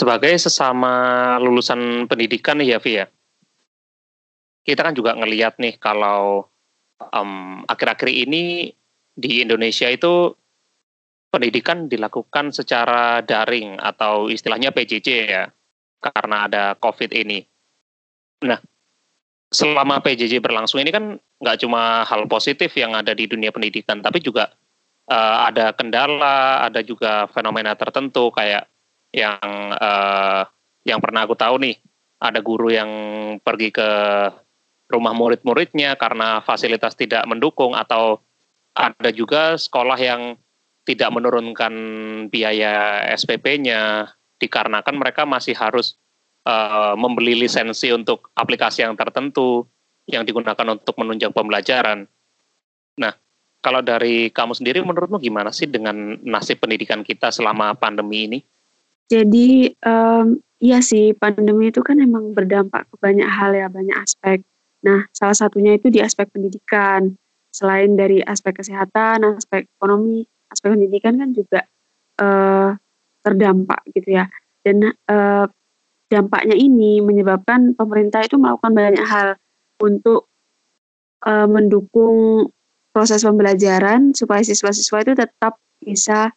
sebagai sesama lulusan pendidikan nih ya Vi ya, kita kan juga ngelihat nih kalau um, akhir-akhir ini di Indonesia itu pendidikan dilakukan secara daring atau istilahnya PJJ ya, karena ada COVID ini. Nah, selama PJJ berlangsung ini kan nggak cuma hal positif yang ada di dunia pendidikan, tapi juga uh, ada kendala, ada juga fenomena tertentu kayak yang uh, yang pernah aku tahu nih ada guru yang pergi ke rumah murid-muridnya karena fasilitas tidak mendukung atau ada juga sekolah yang tidak menurunkan biaya SPP-nya dikarenakan mereka masih harus uh, membeli lisensi untuk aplikasi yang tertentu yang digunakan untuk menunjang pembelajaran. Nah, kalau dari kamu sendiri menurutmu gimana sih dengan nasib pendidikan kita selama pandemi ini? Jadi um, iya sih pandemi itu kan emang berdampak ke banyak hal ya, banyak aspek. Nah, salah satunya itu di aspek pendidikan. Selain dari aspek kesehatan, aspek ekonomi, aspek pendidikan kan juga uh, terdampak gitu ya. Dan uh, dampaknya ini menyebabkan pemerintah itu melakukan banyak hal untuk uh, mendukung proses pembelajaran supaya siswa-siswa itu tetap bisa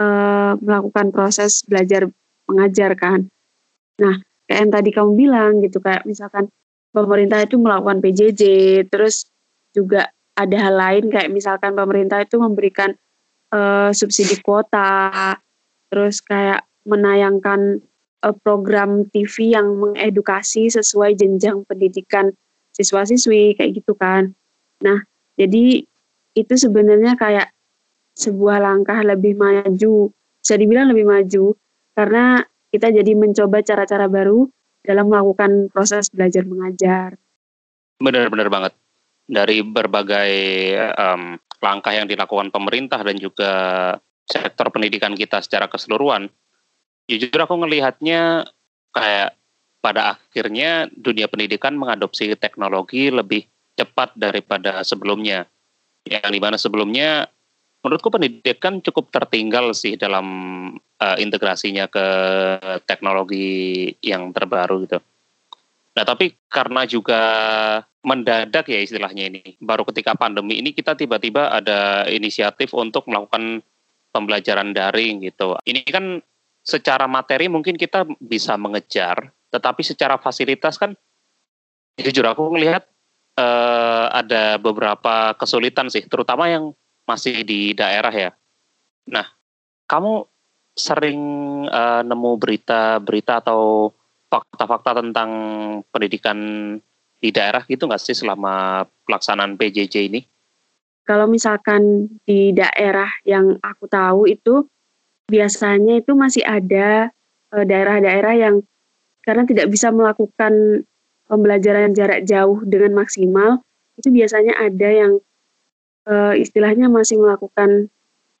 uh, melakukan proses belajar mengajar kan. Nah, kayak yang tadi kamu bilang gitu kayak misalkan pemerintah itu melakukan PJJ, terus juga ada hal lain kayak misalkan pemerintah itu memberikan uh, subsidi kuota, terus kayak menayangkan uh, program TV yang mengedukasi sesuai jenjang pendidikan siswa-siswi kayak gitu kan. Nah, jadi itu sebenarnya kayak sebuah langkah lebih maju, bisa dibilang lebih maju, karena kita jadi mencoba cara-cara baru dalam melakukan proses belajar mengajar. Benar-benar banget. Dari berbagai um, langkah yang dilakukan pemerintah dan juga sektor pendidikan kita secara keseluruhan, jujur aku ngelihatnya kayak pada akhirnya dunia pendidikan mengadopsi teknologi lebih cepat daripada sebelumnya. Yang di mana sebelumnya menurutku pendidikan cukup tertinggal sih dalam uh, integrasinya ke teknologi yang terbaru gitu. Nah tapi karena juga mendadak ya istilahnya ini, baru ketika pandemi ini kita tiba-tiba ada inisiatif untuk melakukan pembelajaran daring gitu. Ini kan secara materi mungkin kita bisa mengejar, tetapi secara fasilitas kan jujur aku melihat uh, ada beberapa kesulitan sih, terutama yang masih di daerah ya. Nah, kamu sering uh, nemu berita-berita atau fakta-fakta tentang pendidikan di daerah gitu nggak sih selama pelaksanaan PJJ ini? Kalau misalkan di daerah yang aku tahu itu biasanya itu masih ada eh, daerah-daerah yang karena tidak bisa melakukan pembelajaran jarak jauh dengan maksimal, itu biasanya ada yang uh, istilahnya masih melakukan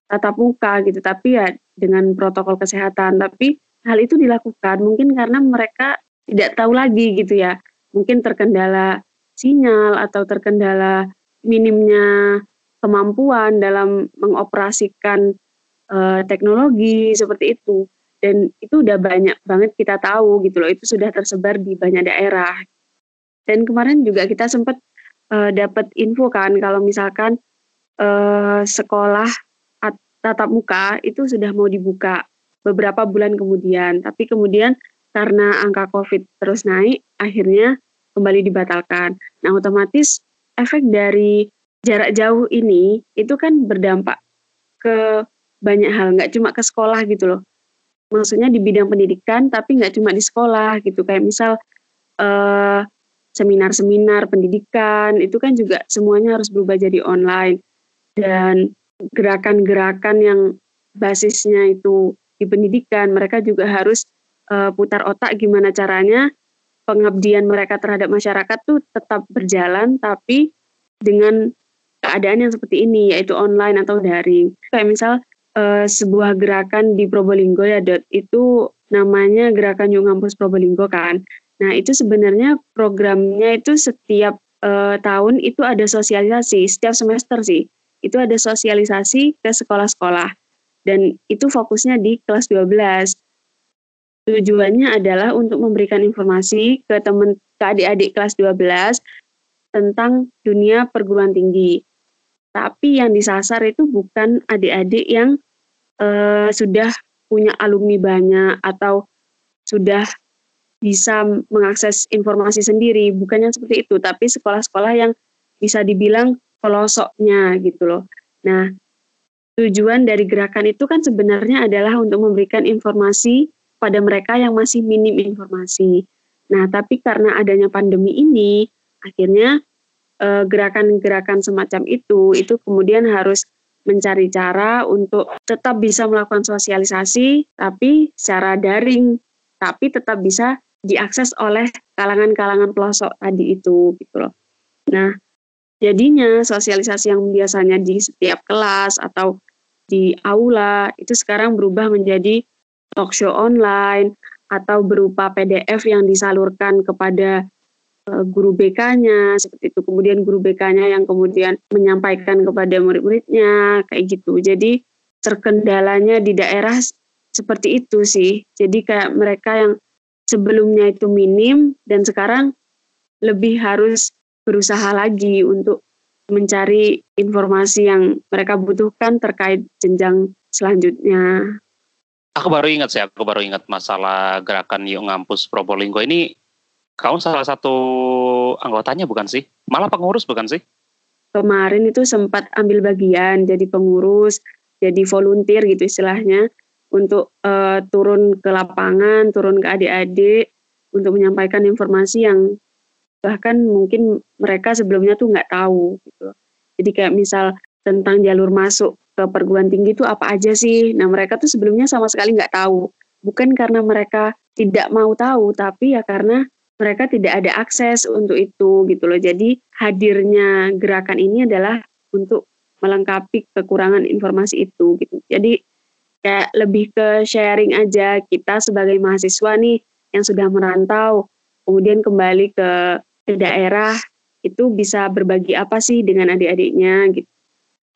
tatap muka gitu, tapi ya dengan protokol kesehatan. Tapi hal itu dilakukan mungkin karena mereka tidak tahu lagi gitu ya, mungkin terkendala sinyal atau terkendala minimnya kemampuan dalam mengoperasikan uh, teknologi seperti itu. Dan itu udah banyak banget kita tahu gitu loh, itu sudah tersebar di banyak daerah. Dan kemarin juga kita sempat uh, dapat info kan kalau misalkan uh, sekolah tatap muka itu sudah mau dibuka beberapa bulan kemudian, tapi kemudian karena angka COVID terus naik, akhirnya kembali dibatalkan. Nah, otomatis efek dari jarak jauh ini itu kan berdampak ke banyak hal, nggak cuma ke sekolah gitu loh. Maksudnya di bidang pendidikan, tapi nggak cuma di sekolah gitu. Kayak misal eh, seminar-seminar pendidikan itu kan juga semuanya harus berubah jadi online dan gerakan-gerakan yang basisnya itu di pendidikan mereka juga harus uh, putar otak gimana caranya pengabdian mereka terhadap masyarakat tuh tetap berjalan tapi dengan keadaan yang seperti ini yaitu online atau daring. Kayak misal uh, sebuah gerakan di Probolinggo ya dot itu namanya gerakan Yung Ngampus Probolinggo kan. Nah itu sebenarnya programnya itu setiap uh, tahun itu ada sosialisasi setiap semester sih itu ada sosialisasi ke sekolah-sekolah dan itu fokusnya di kelas 12. Tujuannya adalah untuk memberikan informasi ke teman ke adik-adik kelas 12 tentang dunia perguruan tinggi. Tapi yang disasar itu bukan adik-adik yang uh, sudah punya alumni banyak atau sudah bisa mengakses informasi sendiri, bukannya seperti itu, tapi sekolah-sekolah yang bisa dibilang pelosoknya gitu loh. Nah, tujuan dari gerakan itu kan sebenarnya adalah untuk memberikan informasi pada mereka yang masih minim informasi. Nah, tapi karena adanya pandemi ini, akhirnya eh, gerakan-gerakan semacam itu itu kemudian harus mencari cara untuk tetap bisa melakukan sosialisasi tapi secara daring tapi tetap bisa diakses oleh kalangan-kalangan pelosok tadi itu gitu loh. Nah, jadinya sosialisasi yang biasanya di setiap kelas atau di aula itu sekarang berubah menjadi talk show online atau berupa PDF yang disalurkan kepada uh, guru BK-nya seperti itu. Kemudian guru BK-nya yang kemudian menyampaikan kepada murid-muridnya kayak gitu. Jadi terkendalanya di daerah seperti itu sih. Jadi kayak mereka yang sebelumnya itu minim dan sekarang lebih harus berusaha lagi untuk mencari informasi yang mereka butuhkan terkait jenjang selanjutnya. Aku baru ingat sih, aku baru ingat masalah gerakan Yuk Ngampus Probolinggo ini. Kamu salah satu anggotanya bukan sih? Malah pengurus bukan sih? Kemarin itu sempat ambil bagian jadi pengurus, jadi volunteer gitu istilahnya untuk uh, turun ke lapangan, turun ke adik-adik untuk menyampaikan informasi yang bahkan mungkin mereka sebelumnya tuh nggak tahu gitu. Jadi kayak misal tentang jalur masuk ke perguruan tinggi itu apa aja sih? Nah mereka tuh sebelumnya sama sekali nggak tahu. Bukan karena mereka tidak mau tahu, tapi ya karena mereka tidak ada akses untuk itu gitu loh. Jadi hadirnya gerakan ini adalah untuk melengkapi kekurangan informasi itu gitu. Jadi kayak lebih ke sharing aja kita sebagai mahasiswa nih yang sudah merantau kemudian kembali ke ke daerah itu bisa berbagi apa sih dengan adik-adiknya gitu.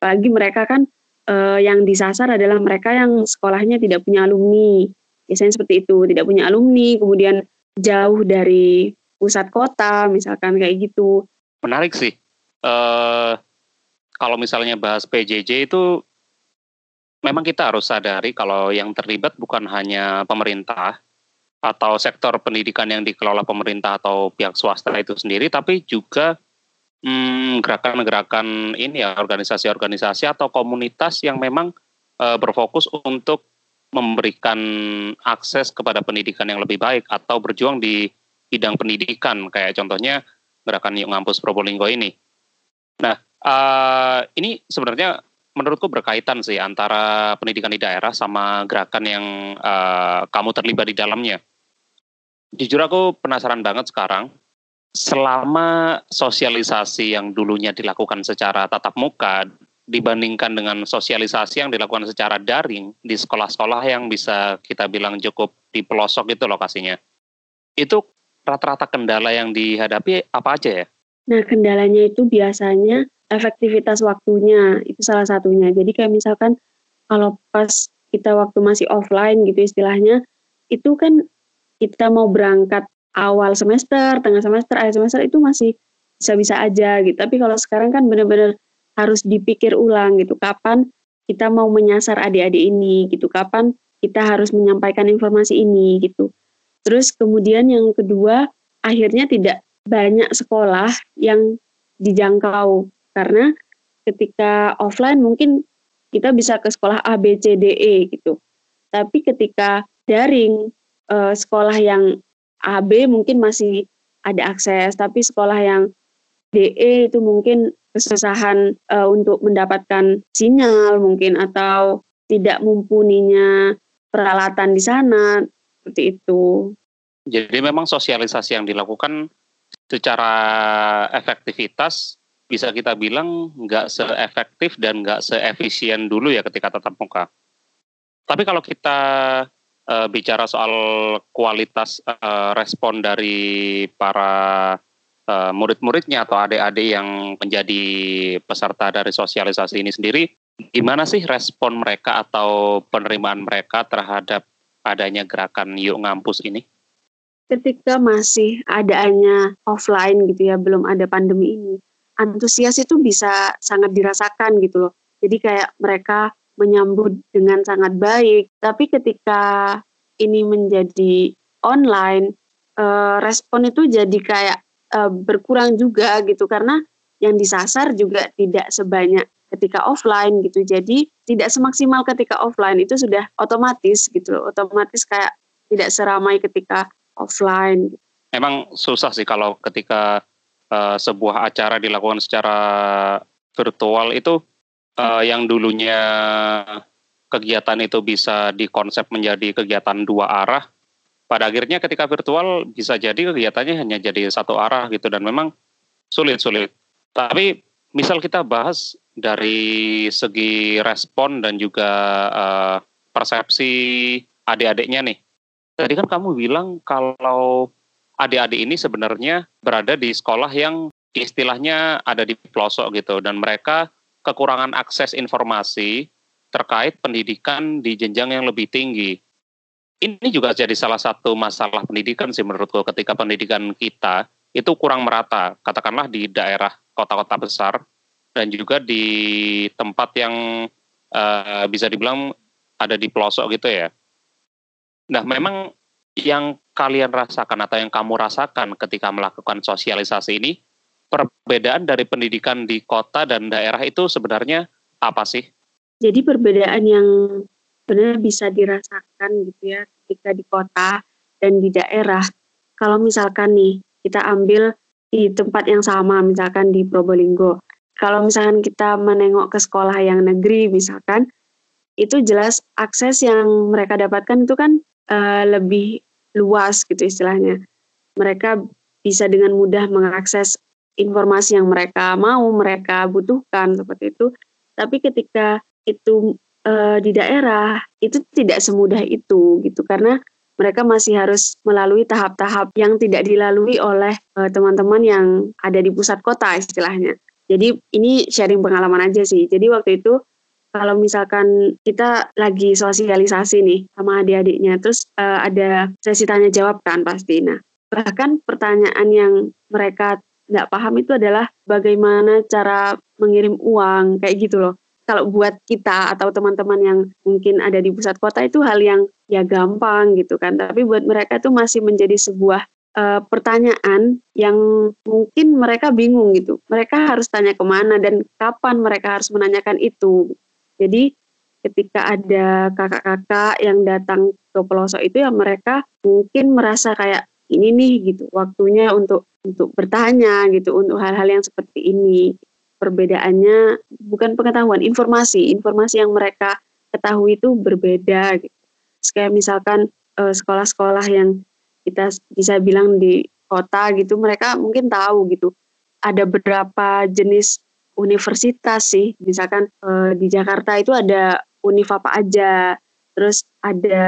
Apalagi mereka kan eh, yang disasar adalah mereka yang sekolahnya tidak punya alumni. Biasanya seperti itu, tidak punya alumni, kemudian jauh dari pusat kota, misalkan kayak gitu. Menarik sih. Uh, kalau misalnya bahas PJJ itu memang kita harus sadari kalau yang terlibat bukan hanya pemerintah atau sektor pendidikan yang dikelola pemerintah atau pihak swasta itu sendiri, tapi juga hmm, gerakan-gerakan ini ya organisasi-organisasi atau komunitas yang memang e, berfokus untuk memberikan akses kepada pendidikan yang lebih baik atau berjuang di bidang pendidikan kayak contohnya gerakan Yuk Ngampus Probolinggo ini. Nah, uh, ini sebenarnya menurutku berkaitan sih antara pendidikan di daerah sama gerakan yang uh, kamu terlibat di dalamnya. Jujur aku penasaran banget sekarang, selama sosialisasi yang dulunya dilakukan secara tatap muka dibandingkan dengan sosialisasi yang dilakukan secara daring di sekolah-sekolah yang bisa kita bilang cukup di pelosok itu lokasinya. Itu rata-rata kendala yang dihadapi apa aja ya? Nah, kendalanya itu biasanya efektivitas waktunya itu salah satunya. Jadi kayak misalkan kalau pas kita waktu masih offline gitu istilahnya, itu kan kita mau berangkat awal semester, tengah semester, akhir semester itu masih bisa-bisa aja gitu. Tapi kalau sekarang kan benar-benar harus dipikir ulang gitu, kapan kita mau menyasar adik-adik ini gitu, kapan kita harus menyampaikan informasi ini gitu. Terus kemudian yang kedua, akhirnya tidak banyak sekolah yang dijangkau karena ketika offline mungkin kita bisa ke sekolah A, B, C, D, E gitu. Tapi ketika daring eh, sekolah yang A, B mungkin masih ada akses, tapi sekolah yang DE itu mungkin kesusahan uh, untuk mendapatkan sinyal mungkin atau tidak mumpuninya peralatan di sana seperti itu. Jadi memang sosialisasi yang dilakukan secara efektivitas bisa kita bilang nggak seefektif dan nggak seefisien dulu ya ketika tatap muka. Tapi kalau kita uh, bicara soal kualitas uh, respon dari para uh, murid-muridnya atau adik-adik yang menjadi peserta dari sosialisasi ini sendiri, gimana sih respon mereka atau penerimaan mereka terhadap adanya gerakan Yuk Ngampus ini? Ketika masih adanya offline gitu ya, belum ada pandemi ini, antusias itu bisa sangat dirasakan gitu loh. Jadi kayak mereka menyambut dengan sangat baik. Tapi ketika ini menjadi online, uh, respon itu jadi kayak uh, berkurang juga gitu karena yang disasar juga tidak sebanyak ketika offline gitu. Jadi tidak semaksimal ketika offline itu sudah otomatis gitu loh. Otomatis kayak tidak seramai ketika offline. Emang susah sih kalau ketika uh, sebuah acara dilakukan secara virtual itu uh, yang dulunya kegiatan itu bisa dikonsep menjadi kegiatan dua arah. Pada akhirnya ketika virtual bisa jadi kegiatannya hanya jadi satu arah gitu dan memang sulit-sulit. Tapi misal kita bahas dari segi respon dan juga uh, persepsi adik-adiknya nih. Tadi kan kamu bilang kalau adik-adik ini sebenarnya berada di sekolah yang istilahnya ada di pelosok gitu dan mereka kekurangan akses informasi terkait pendidikan di jenjang yang lebih tinggi. Ini juga jadi salah satu masalah pendidikan sih menurutku ketika pendidikan kita itu kurang merata, katakanlah di daerah kota-kota besar dan juga di tempat yang uh, bisa dibilang ada di pelosok gitu ya. Nah, memang yang kalian rasakan atau yang kamu rasakan ketika melakukan sosialisasi ini, perbedaan dari pendidikan di kota dan daerah itu sebenarnya apa sih? Jadi perbedaan yang benar bisa dirasakan gitu ya ketika di kota dan di daerah. Kalau misalkan nih kita ambil di tempat yang sama, misalkan di Probolinggo. Kalau misalkan kita menengok ke sekolah yang negeri, misalkan, itu jelas akses yang mereka dapatkan itu kan uh, lebih luas gitu istilahnya. Mereka bisa dengan mudah mengakses informasi yang mereka mau, mereka butuhkan seperti itu. Tapi ketika itu uh, di daerah itu tidak semudah itu gitu karena mereka masih harus melalui tahap-tahap yang tidak dilalui oleh eh, teman-teman yang ada di pusat kota istilahnya. Jadi ini sharing pengalaman aja sih. Jadi waktu itu kalau misalkan kita lagi sosialisasi nih sama adik-adiknya, terus uh, ada sesi tanya jawab kan pasti. Nah, bahkan pertanyaan yang mereka nggak paham itu adalah bagaimana cara mengirim uang kayak gitu loh. Kalau buat kita atau teman-teman yang mungkin ada di pusat kota itu hal yang ya gampang gitu kan. Tapi buat mereka itu masih menjadi sebuah uh, pertanyaan yang mungkin mereka bingung gitu. Mereka harus tanya ke mana dan kapan mereka harus menanyakan itu. Jadi ketika ada kakak-kakak yang datang ke pelosok itu ya mereka mungkin merasa kayak ini nih gitu waktunya untuk untuk bertanya gitu untuk hal-hal yang seperti ini. Perbedaannya bukan pengetahuan informasi informasi yang mereka ketahui itu berbeda gitu. Kayak misalkan eh, sekolah-sekolah yang kita bisa bilang di kota gitu mereka mungkin tahu gitu ada beberapa jenis universitas sih. Misalkan e, di Jakarta itu ada univ apa aja, terus ada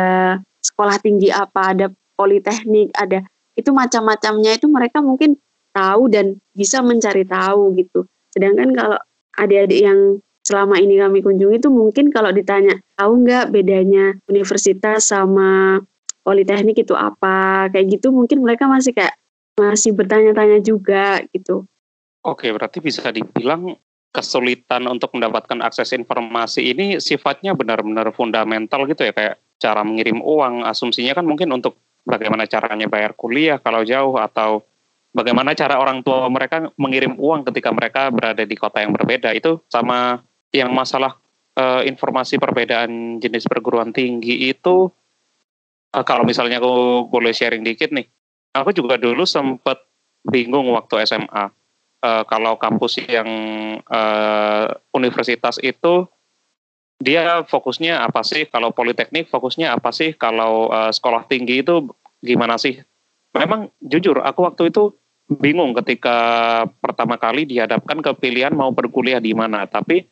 sekolah tinggi apa, ada politeknik, ada itu macam-macamnya itu mereka mungkin tahu dan bisa mencari tahu gitu. Sedangkan kalau adik-adik yang selama ini kami kunjungi itu mungkin kalau ditanya tahu nggak bedanya universitas sama politeknik itu apa kayak gitu mungkin mereka masih kayak masih bertanya-tanya juga gitu. Oke, berarti bisa dibilang kesulitan untuk mendapatkan akses informasi ini sifatnya benar-benar fundamental gitu ya kayak cara mengirim uang. Asumsinya kan mungkin untuk bagaimana caranya bayar kuliah kalau jauh atau bagaimana cara orang tua mereka mengirim uang ketika mereka berada di kota yang berbeda. Itu sama yang masalah uh, informasi perbedaan jenis perguruan tinggi itu uh, kalau misalnya aku boleh sharing dikit nih. Aku juga dulu sempat bingung waktu SMA. Uh, kalau kampus yang uh, universitas itu dia fokusnya apa sih? Kalau politeknik fokusnya apa sih? Kalau uh, sekolah tinggi itu gimana sih? Memang jujur aku waktu itu bingung ketika pertama kali dihadapkan ke pilihan mau berkuliah di mana. Tapi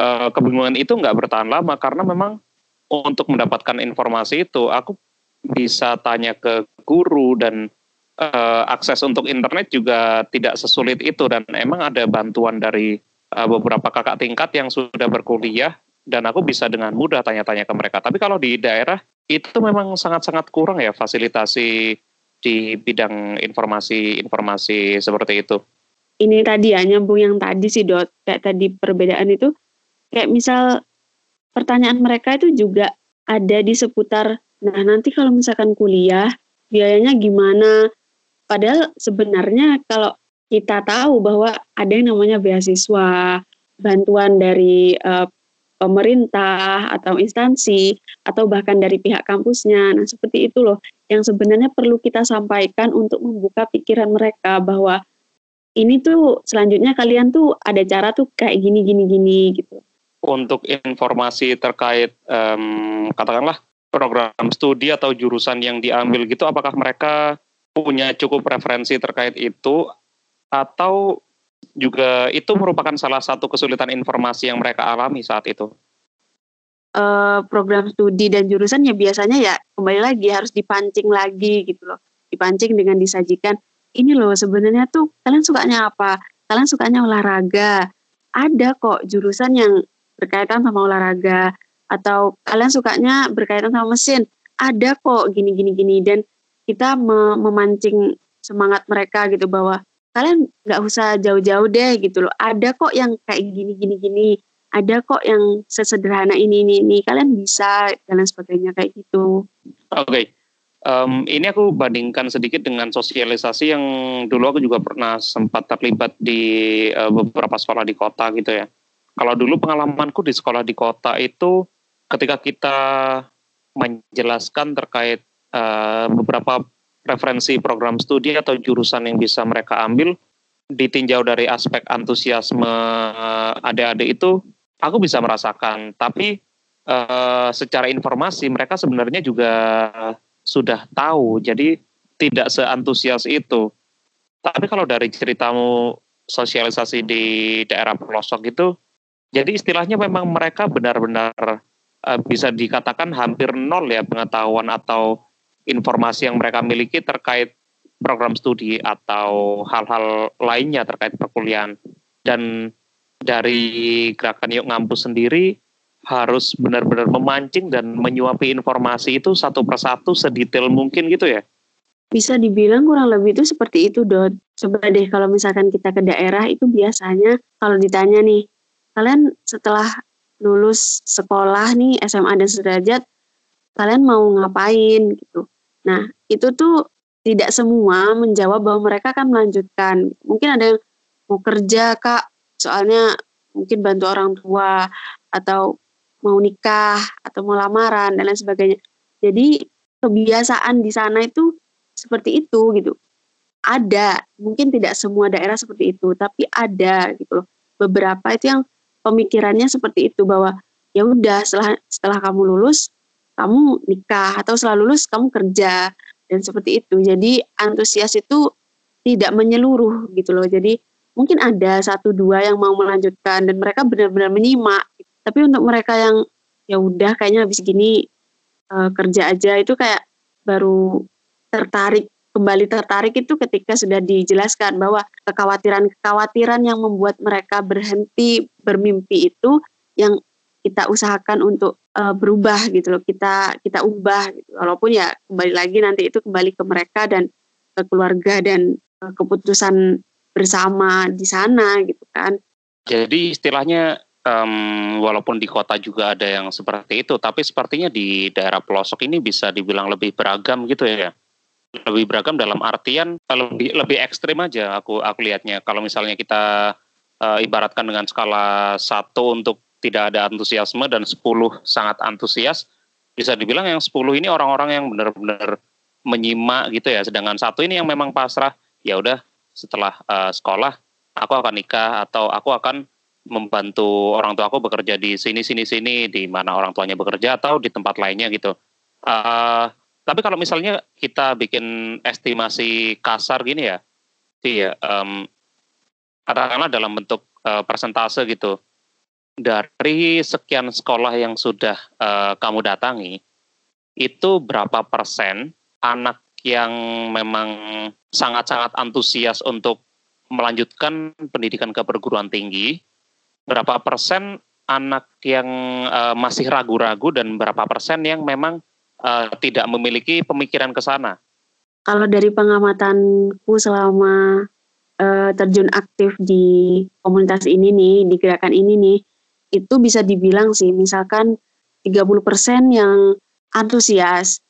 uh, kebingungan itu nggak bertahan lama karena memang untuk mendapatkan informasi itu aku bisa tanya ke guru dan uh, akses untuk internet juga tidak sesulit itu dan emang ada bantuan dari uh, beberapa kakak tingkat yang sudah berkuliah dan aku bisa dengan mudah tanya-tanya ke mereka. Tapi kalau di daerah itu memang sangat-sangat kurang ya fasilitasi di bidang informasi-informasi seperti itu. Ini tadi ya nyambung yang tadi sih dot kayak tadi perbedaan itu kayak misal pertanyaan mereka itu juga ada di seputar nah nanti kalau misalkan kuliah biayanya gimana padahal sebenarnya kalau kita tahu bahwa ada yang namanya beasiswa bantuan dari uh, pemerintah atau instansi atau bahkan dari pihak kampusnya. Nah, seperti itu loh yang sebenarnya perlu kita sampaikan untuk membuka pikiran mereka bahwa ini tuh selanjutnya kalian tuh ada cara tuh kayak gini gini gini gitu. Untuk informasi terkait um, katakanlah program studi atau jurusan yang diambil gitu apakah mereka punya cukup referensi terkait itu atau juga itu merupakan salah satu kesulitan informasi yang mereka alami saat itu? Uh, program studi dan jurusan ya biasanya ya kembali lagi harus dipancing lagi gitu loh, dipancing dengan disajikan ini loh sebenarnya tuh kalian sukanya apa? Kalian sukanya olahraga? Ada kok jurusan yang berkaitan sama olahraga atau kalian sukanya berkaitan sama mesin? Ada kok gini gini gini dan kita memancing semangat mereka gitu bahwa kalian nggak usah jauh-jauh deh gitu loh. Ada kok yang kayak gini gini gini. Ada kok yang sesederhana ini ini ini. Kalian bisa dan sebagainya kayak gitu. Oke. Okay. um, ini aku bandingkan sedikit dengan sosialisasi yang dulu aku juga pernah sempat terlibat di uh, beberapa sekolah di kota gitu ya. Kalau dulu pengalamanku di sekolah di kota itu ketika kita menjelaskan terkait uh, beberapa referensi program studi atau jurusan yang bisa mereka ambil ditinjau dari aspek antusiasme adik-adik itu aku bisa merasakan. Tapi uh, secara informasi mereka sebenarnya juga sudah tahu. Jadi tidak seantusias itu. Tapi kalau dari ceritamu sosialisasi di daerah pelosok itu jadi istilahnya memang mereka benar-benar uh, bisa dikatakan hampir nol ya pengetahuan atau informasi yang mereka miliki terkait program studi atau hal-hal lainnya terkait perkuliahan. Dan dari gerakan Yuk Ngampus sendiri harus benar-benar memancing dan menyuapi informasi itu satu persatu sedetail mungkin gitu ya? Bisa dibilang kurang lebih itu seperti itu, Dot. Coba deh kalau misalkan kita ke daerah itu biasanya kalau ditanya nih, kalian setelah lulus sekolah nih SMA dan sederajat, kalian mau ngapain gitu? Nah, itu tuh tidak semua menjawab bahwa mereka akan melanjutkan. Mungkin ada yang mau kerja, Kak, soalnya mungkin bantu orang tua atau mau nikah atau mau lamaran dan lain sebagainya. Jadi kebiasaan di sana itu seperti itu gitu. Ada, mungkin tidak semua daerah seperti itu, tapi ada gitu loh. Beberapa itu yang pemikirannya seperti itu bahwa ya udah setelah setelah kamu lulus kamu nikah atau setelah lulus kamu kerja dan seperti itu. Jadi antusias itu tidak menyeluruh gitu loh. Jadi mungkin ada satu dua yang mau melanjutkan dan mereka benar-benar menyimak. Tapi untuk mereka yang ya udah kayaknya habis gini uh, kerja aja itu kayak baru tertarik kembali tertarik itu ketika sudah dijelaskan bahwa kekhawatiran-kekhawatiran yang membuat mereka berhenti bermimpi itu yang kita usahakan untuk uh, berubah gitu loh kita kita ubah gitu. Walaupun ya kembali lagi nanti itu kembali ke mereka dan ke keluarga dan uh, keputusan bersama di sana gitu kan. Jadi istilahnya um, walaupun di kota juga ada yang seperti itu tapi sepertinya di daerah pelosok ini bisa dibilang lebih beragam gitu ya. Lebih beragam dalam artian lebih lebih ekstrim aja aku aku lihatnya. Kalau misalnya kita uh, ibaratkan dengan skala satu untuk tidak ada antusiasme dan 10 sangat antusias, bisa dibilang yang 10 ini orang-orang yang benar-benar menyimak gitu ya. Sedangkan satu ini yang memang pasrah, ya udah setelah uh, sekolah aku akan nikah atau aku akan membantu orang tua aku bekerja di sini sini sini di mana orang tuanya bekerja atau di tempat lainnya gitu. Uh, tapi kalau misalnya kita bikin estimasi kasar gini ya, sih ya, um, katakanlah dalam bentuk uh, persentase gitu dari sekian sekolah yang sudah uh, kamu datangi, itu berapa persen anak yang memang sangat-sangat antusias untuk melanjutkan pendidikan ke perguruan tinggi, berapa persen anak yang uh, masih ragu-ragu dan berapa persen yang memang uh, tidak memiliki pemikiran ke sana? Kalau dari pengamatanku selama uh, terjun aktif di komunitas ini nih, di gerakan ini nih, itu bisa dibilang sih, misalkan 30% yang antusias,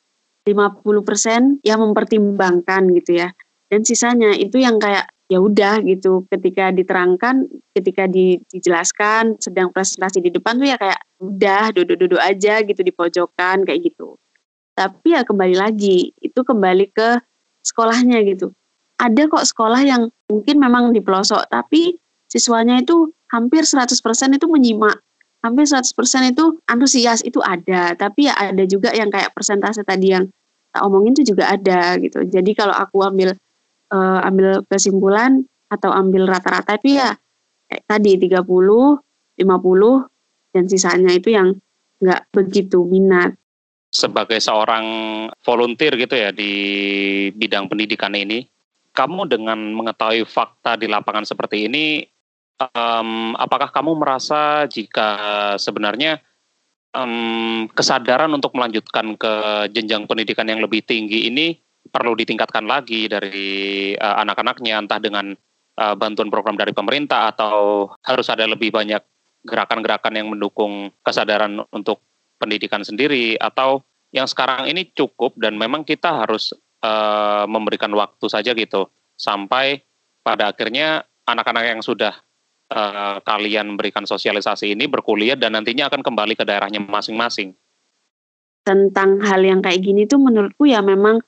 50% yang mempertimbangkan gitu ya. Dan sisanya itu yang kayak ya udah gitu ketika diterangkan ketika di, dijelaskan sedang presentasi di depan tuh ya kayak udah duduk-duduk aja gitu di pojokan kayak gitu tapi ya kembali lagi itu kembali ke sekolahnya gitu ada kok sekolah yang mungkin memang di pelosok tapi siswanya itu hampir 100% itu menyimak. Hampir 100% itu antusias itu ada. Tapi ya ada juga yang kayak persentase tadi yang tak omongin itu juga ada gitu. Jadi kalau aku ambil uh, ambil kesimpulan atau ambil rata-rata itu ya kayak tadi 30, 50 dan sisanya itu yang nggak begitu minat. Sebagai seorang volunteer gitu ya di bidang pendidikan ini, kamu dengan mengetahui fakta di lapangan seperti ini, um, apakah kamu merasa jika sebenarnya um, kesadaran untuk melanjutkan ke jenjang pendidikan yang lebih tinggi ini perlu ditingkatkan lagi dari uh, anak-anaknya entah dengan uh, bantuan program dari pemerintah atau harus ada lebih banyak gerakan-gerakan yang mendukung kesadaran untuk pendidikan sendiri? Atau yang sekarang ini cukup dan memang kita harus uh, memberikan waktu saja gitu sampai pada akhirnya anak-anak yang sudah uh, kalian memberikan sosialisasi ini berkuliah dan nantinya akan kembali ke daerahnya masing-masing. Tentang hal yang kayak gini tuh menurutku ya memang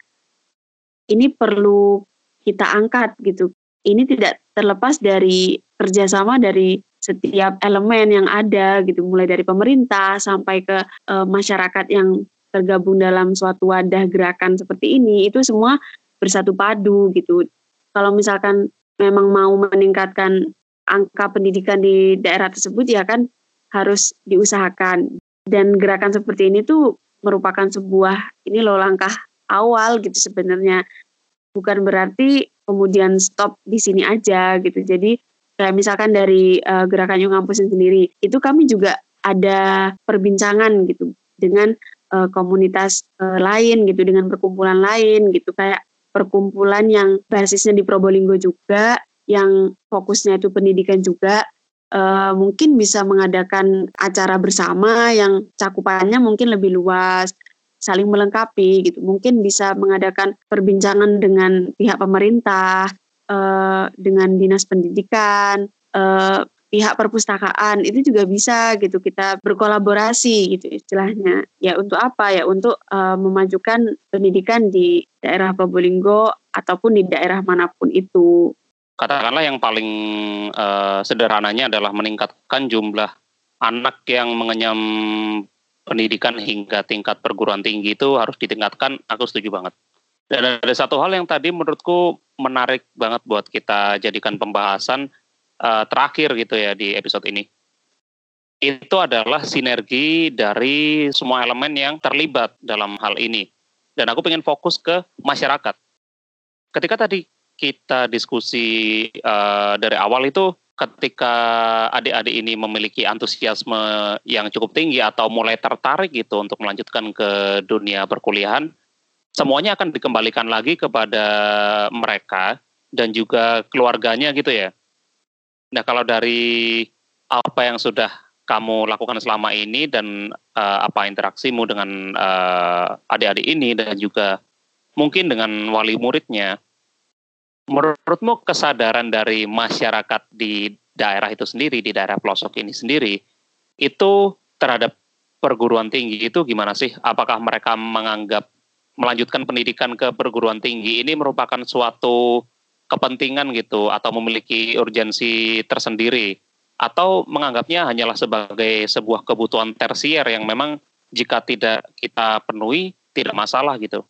ini perlu kita angkat gitu. Ini tidak terlepas dari kerjasama dari setiap elemen yang ada gitu, mulai dari pemerintah sampai ke e, masyarakat yang tergabung dalam suatu wadah gerakan seperti ini, itu semua bersatu padu gitu. Kalau misalkan memang mau meningkatkan angka pendidikan di daerah tersebut ya kan harus diusahakan. Dan gerakan seperti ini tuh merupakan sebuah ini loh langkah awal gitu sebenarnya. Bukan berarti kemudian stop di sini aja gitu. Jadi kayak misalkan dari uh, gerakan Young Campus sendiri itu kami juga ada perbincangan gitu dengan uh, komunitas uh, lain gitu dengan perkumpulan lain gitu. Kayak perkumpulan yang basisnya di Probolinggo juga yang fokusnya itu pendidikan juga uh, mungkin bisa mengadakan acara bersama yang cakupannya mungkin lebih luas saling melengkapi gitu. Mungkin bisa mengadakan perbincangan dengan pihak pemerintah, uh, dengan dinas pendidikan, uh, pihak perpustakaan itu juga bisa gitu kita berkolaborasi gitu istilahnya. Ya untuk apa? Ya untuk uh, memajukan pendidikan di daerah Probolinggo ataupun di daerah mana pun itu katakanlah yang paling uh, sederhananya adalah meningkatkan jumlah anak yang mengenyam pendidikan hingga tingkat perguruan tinggi itu harus ditingkatkan, aku setuju banget. Dan ada satu hal yang tadi menurutku menarik banget buat kita jadikan pembahasan uh, terakhir gitu ya di episode ini. Itu adalah sinergi dari semua elemen yang terlibat dalam hal ini. Dan aku pengen fokus ke masyarakat. Ketika tadi kita diskusi uh, dari awal itu ketika adik-adik ini memiliki antusiasme yang cukup tinggi atau mulai tertarik gitu untuk melanjutkan ke dunia perkuliahan, semuanya akan dikembalikan lagi kepada mereka dan juga keluarganya gitu ya. Nah kalau dari apa yang sudah kamu lakukan selama ini dan uh, apa interaksimu dengan uh, adik-adik ini dan juga mungkin dengan wali muridnya, menurutmu kesadaran dari masyarakat di daerah itu sendiri, di daerah pelosok ini sendiri, itu terhadap perguruan tinggi itu gimana sih? Apakah mereka menganggap melanjutkan pendidikan ke perguruan tinggi ini merupakan suatu kepentingan gitu atau memiliki urgensi tersendiri atau menganggapnya hanyalah sebagai sebuah kebutuhan tersier yang memang jika tidak kita penuhi tidak masalah gitu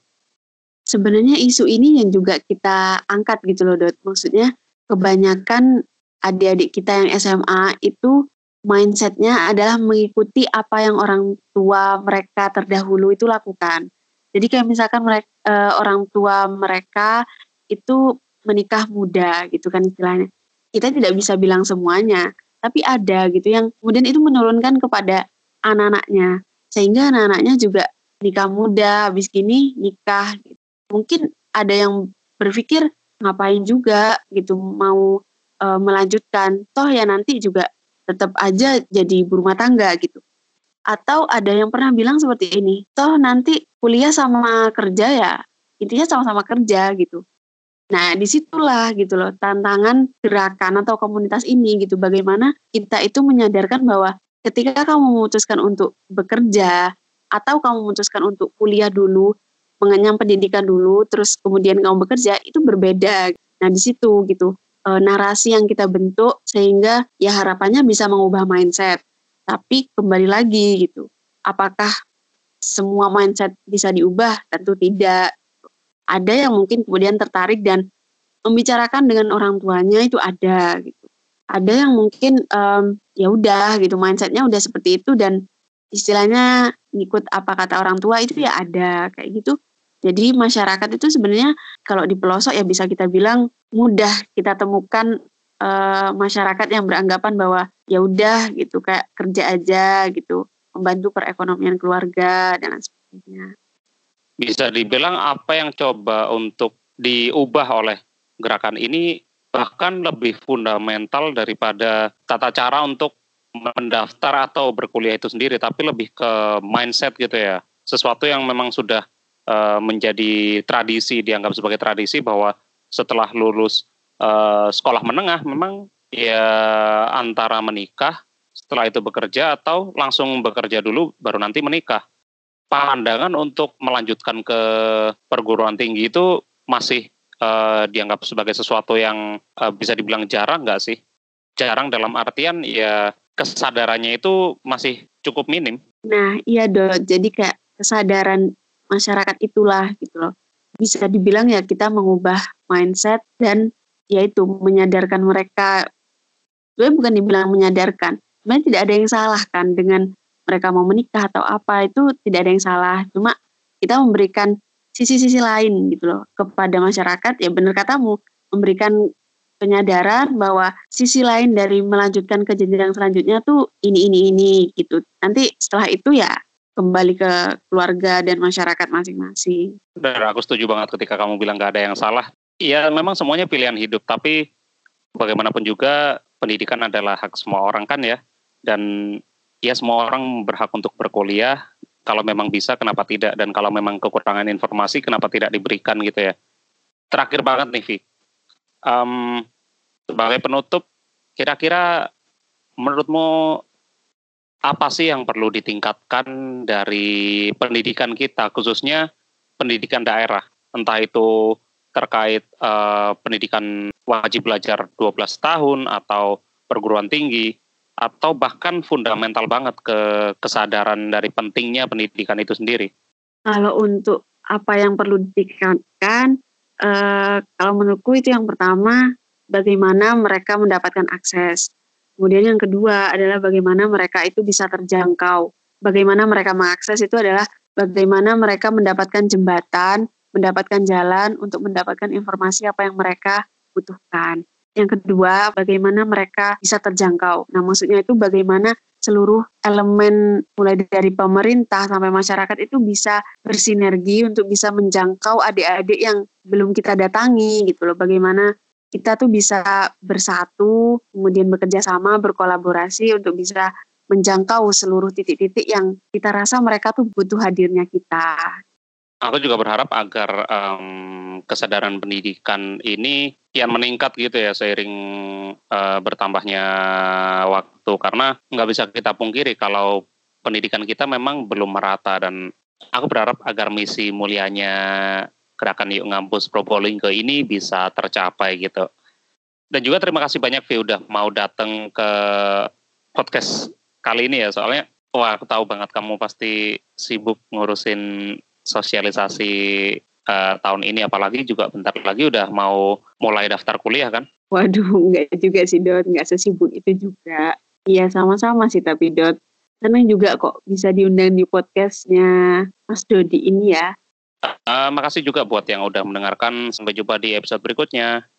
sebenarnya isu ini yang juga kita angkat gitu loh Dot. Maksudnya kebanyakan adik-adik kita yang SMA itu mindsetnya adalah mengikuti apa yang orang tua mereka terdahulu itu lakukan. Jadi kayak misalkan mereka, e, orang tua mereka itu menikah muda gitu kan istilahnya. Kita tidak bisa bilang semuanya, tapi ada gitu yang kemudian itu menurunkan kepada anak-anaknya. Sehingga anak-anaknya juga nikah muda, habis gini nikah. Mungkin ada yang berpikir ngapain juga gitu mau e, melanjutkan. Toh ya nanti juga tetap aja jadi ibu rumah tangga gitu. Atau ada yang pernah bilang seperti ini, toh nanti kuliah sama kerja ya intinya sama-sama kerja gitu. Nah, di situlah gitu loh tantangan gerakan atau komunitas ini gitu. Bagaimana kita itu menyadarkan bahwa ketika kamu memutuskan untuk bekerja atau kamu memutuskan untuk kuliah dulu, mengenyam pendidikan dulu, terus kemudian kamu bekerja itu berbeda. Nah, di situ gitu e, narasi yang kita bentuk sehingga ya harapannya bisa mengubah mindset. Tapi kembali lagi gitu, apakah semua mindset bisa diubah? Tentu tidak ada yang mungkin kemudian tertarik dan membicarakan dengan orang tuanya itu ada gitu ada yang mungkin um, ya udah gitu mindsetnya udah seperti itu dan istilahnya ngikut apa kata orang tua itu ya ada kayak gitu jadi masyarakat itu sebenarnya kalau di pelosok ya bisa kita bilang mudah kita temukan uh, masyarakat yang beranggapan bahwa ya udah gitu kayak kerja aja gitu membantu perekonomian keluarga dan lain sebagainya bisa dibilang apa yang coba untuk diubah oleh gerakan ini bahkan lebih fundamental daripada tata cara untuk mendaftar atau berkuliah itu sendiri, tapi lebih ke mindset gitu ya. Sesuatu yang memang sudah uh, menjadi tradisi, dianggap sebagai tradisi bahwa setelah lulus uh, sekolah menengah memang ya antara menikah, setelah itu bekerja atau langsung bekerja dulu baru nanti menikah pandangan untuk melanjutkan ke perguruan tinggi itu masih uh, dianggap sebagai sesuatu yang uh, bisa dibilang jarang nggak sih? Jarang dalam artian ya kesadarannya itu masih cukup minim. Nah iya dok, jadi kayak kesadaran masyarakat itulah gitu loh. Bisa dibilang ya kita mengubah mindset dan yaitu menyadarkan mereka. Sebenarnya bukan dibilang menyadarkan, sebenarnya tidak ada yang salah kan dengan mereka mau menikah atau apa itu tidak ada yang salah cuma kita memberikan sisi-sisi lain gitu loh kepada masyarakat ya benar katamu memberikan penyadaran bahwa sisi lain dari melanjutkan ke jenjang selanjutnya tuh ini ini ini gitu nanti setelah itu ya kembali ke keluarga dan masyarakat masing-masing. Dan aku setuju banget ketika kamu bilang gak ada yang salah. Iya memang semuanya pilihan hidup tapi bagaimanapun juga pendidikan adalah hak semua orang kan ya. Dan ya semua orang berhak untuk berkuliah. Kalau memang bisa kenapa tidak? Dan kalau memang kekurangan informasi kenapa tidak diberikan gitu ya? Terakhir banget nih Vi um, sebagai penutup kira-kira menurutmu apa sih yang perlu ditingkatkan dari pendidikan kita khususnya pendidikan daerah entah itu terkait uh, pendidikan wajib belajar 12 tahun atau perguruan tinggi atau bahkan fundamental banget ke kesadaran dari pentingnya pendidikan itu sendiri? Kalau untuk apa yang perlu ditingkatkan, eh, kalau menurutku itu yang pertama bagaimana mereka mendapatkan akses. Kemudian yang kedua adalah bagaimana mereka itu bisa terjangkau. Bagaimana mereka mengakses itu adalah bagaimana mereka mendapatkan jembatan, mendapatkan jalan untuk mendapatkan informasi apa yang mereka butuhkan. Yang kedua, bagaimana mereka bisa terjangkau. Nah, maksudnya itu bagaimana seluruh elemen mulai dari pemerintah sampai masyarakat itu bisa bersinergi untuk bisa menjangkau adik-adik yang belum kita datangi gitu loh. Bagaimana kita tuh bisa bersatu, kemudian bekerja sama, berkolaborasi untuk bisa menjangkau seluruh titik-titik yang kita rasa mereka tuh butuh hadirnya kita. Aku juga berharap agar um, kesadaran pendidikan ini kian meningkat gitu ya seiring uh, bertambahnya waktu karena nggak bisa kita pungkiri kalau pendidikan kita memang belum merata dan aku berharap agar misi mulianya gerakan Yuk Ngampus Probolinggo ini bisa tercapai gitu. Dan juga terima kasih banyak Vi udah mau datang ke podcast kali ini ya soalnya wah aku tahu banget kamu pasti sibuk ngurusin sosialisasi uh, tahun ini apalagi juga bentar lagi udah mau mulai daftar kuliah kan? Waduh, enggak juga sih Dot, enggak sesibuk itu juga. Iya sama-sama sih tapi Dot. Senang juga kok bisa diundang di podcastnya Mas Dodi ini ya. Uh, makasih juga buat yang udah mendengarkan. Sampai jumpa di episode berikutnya.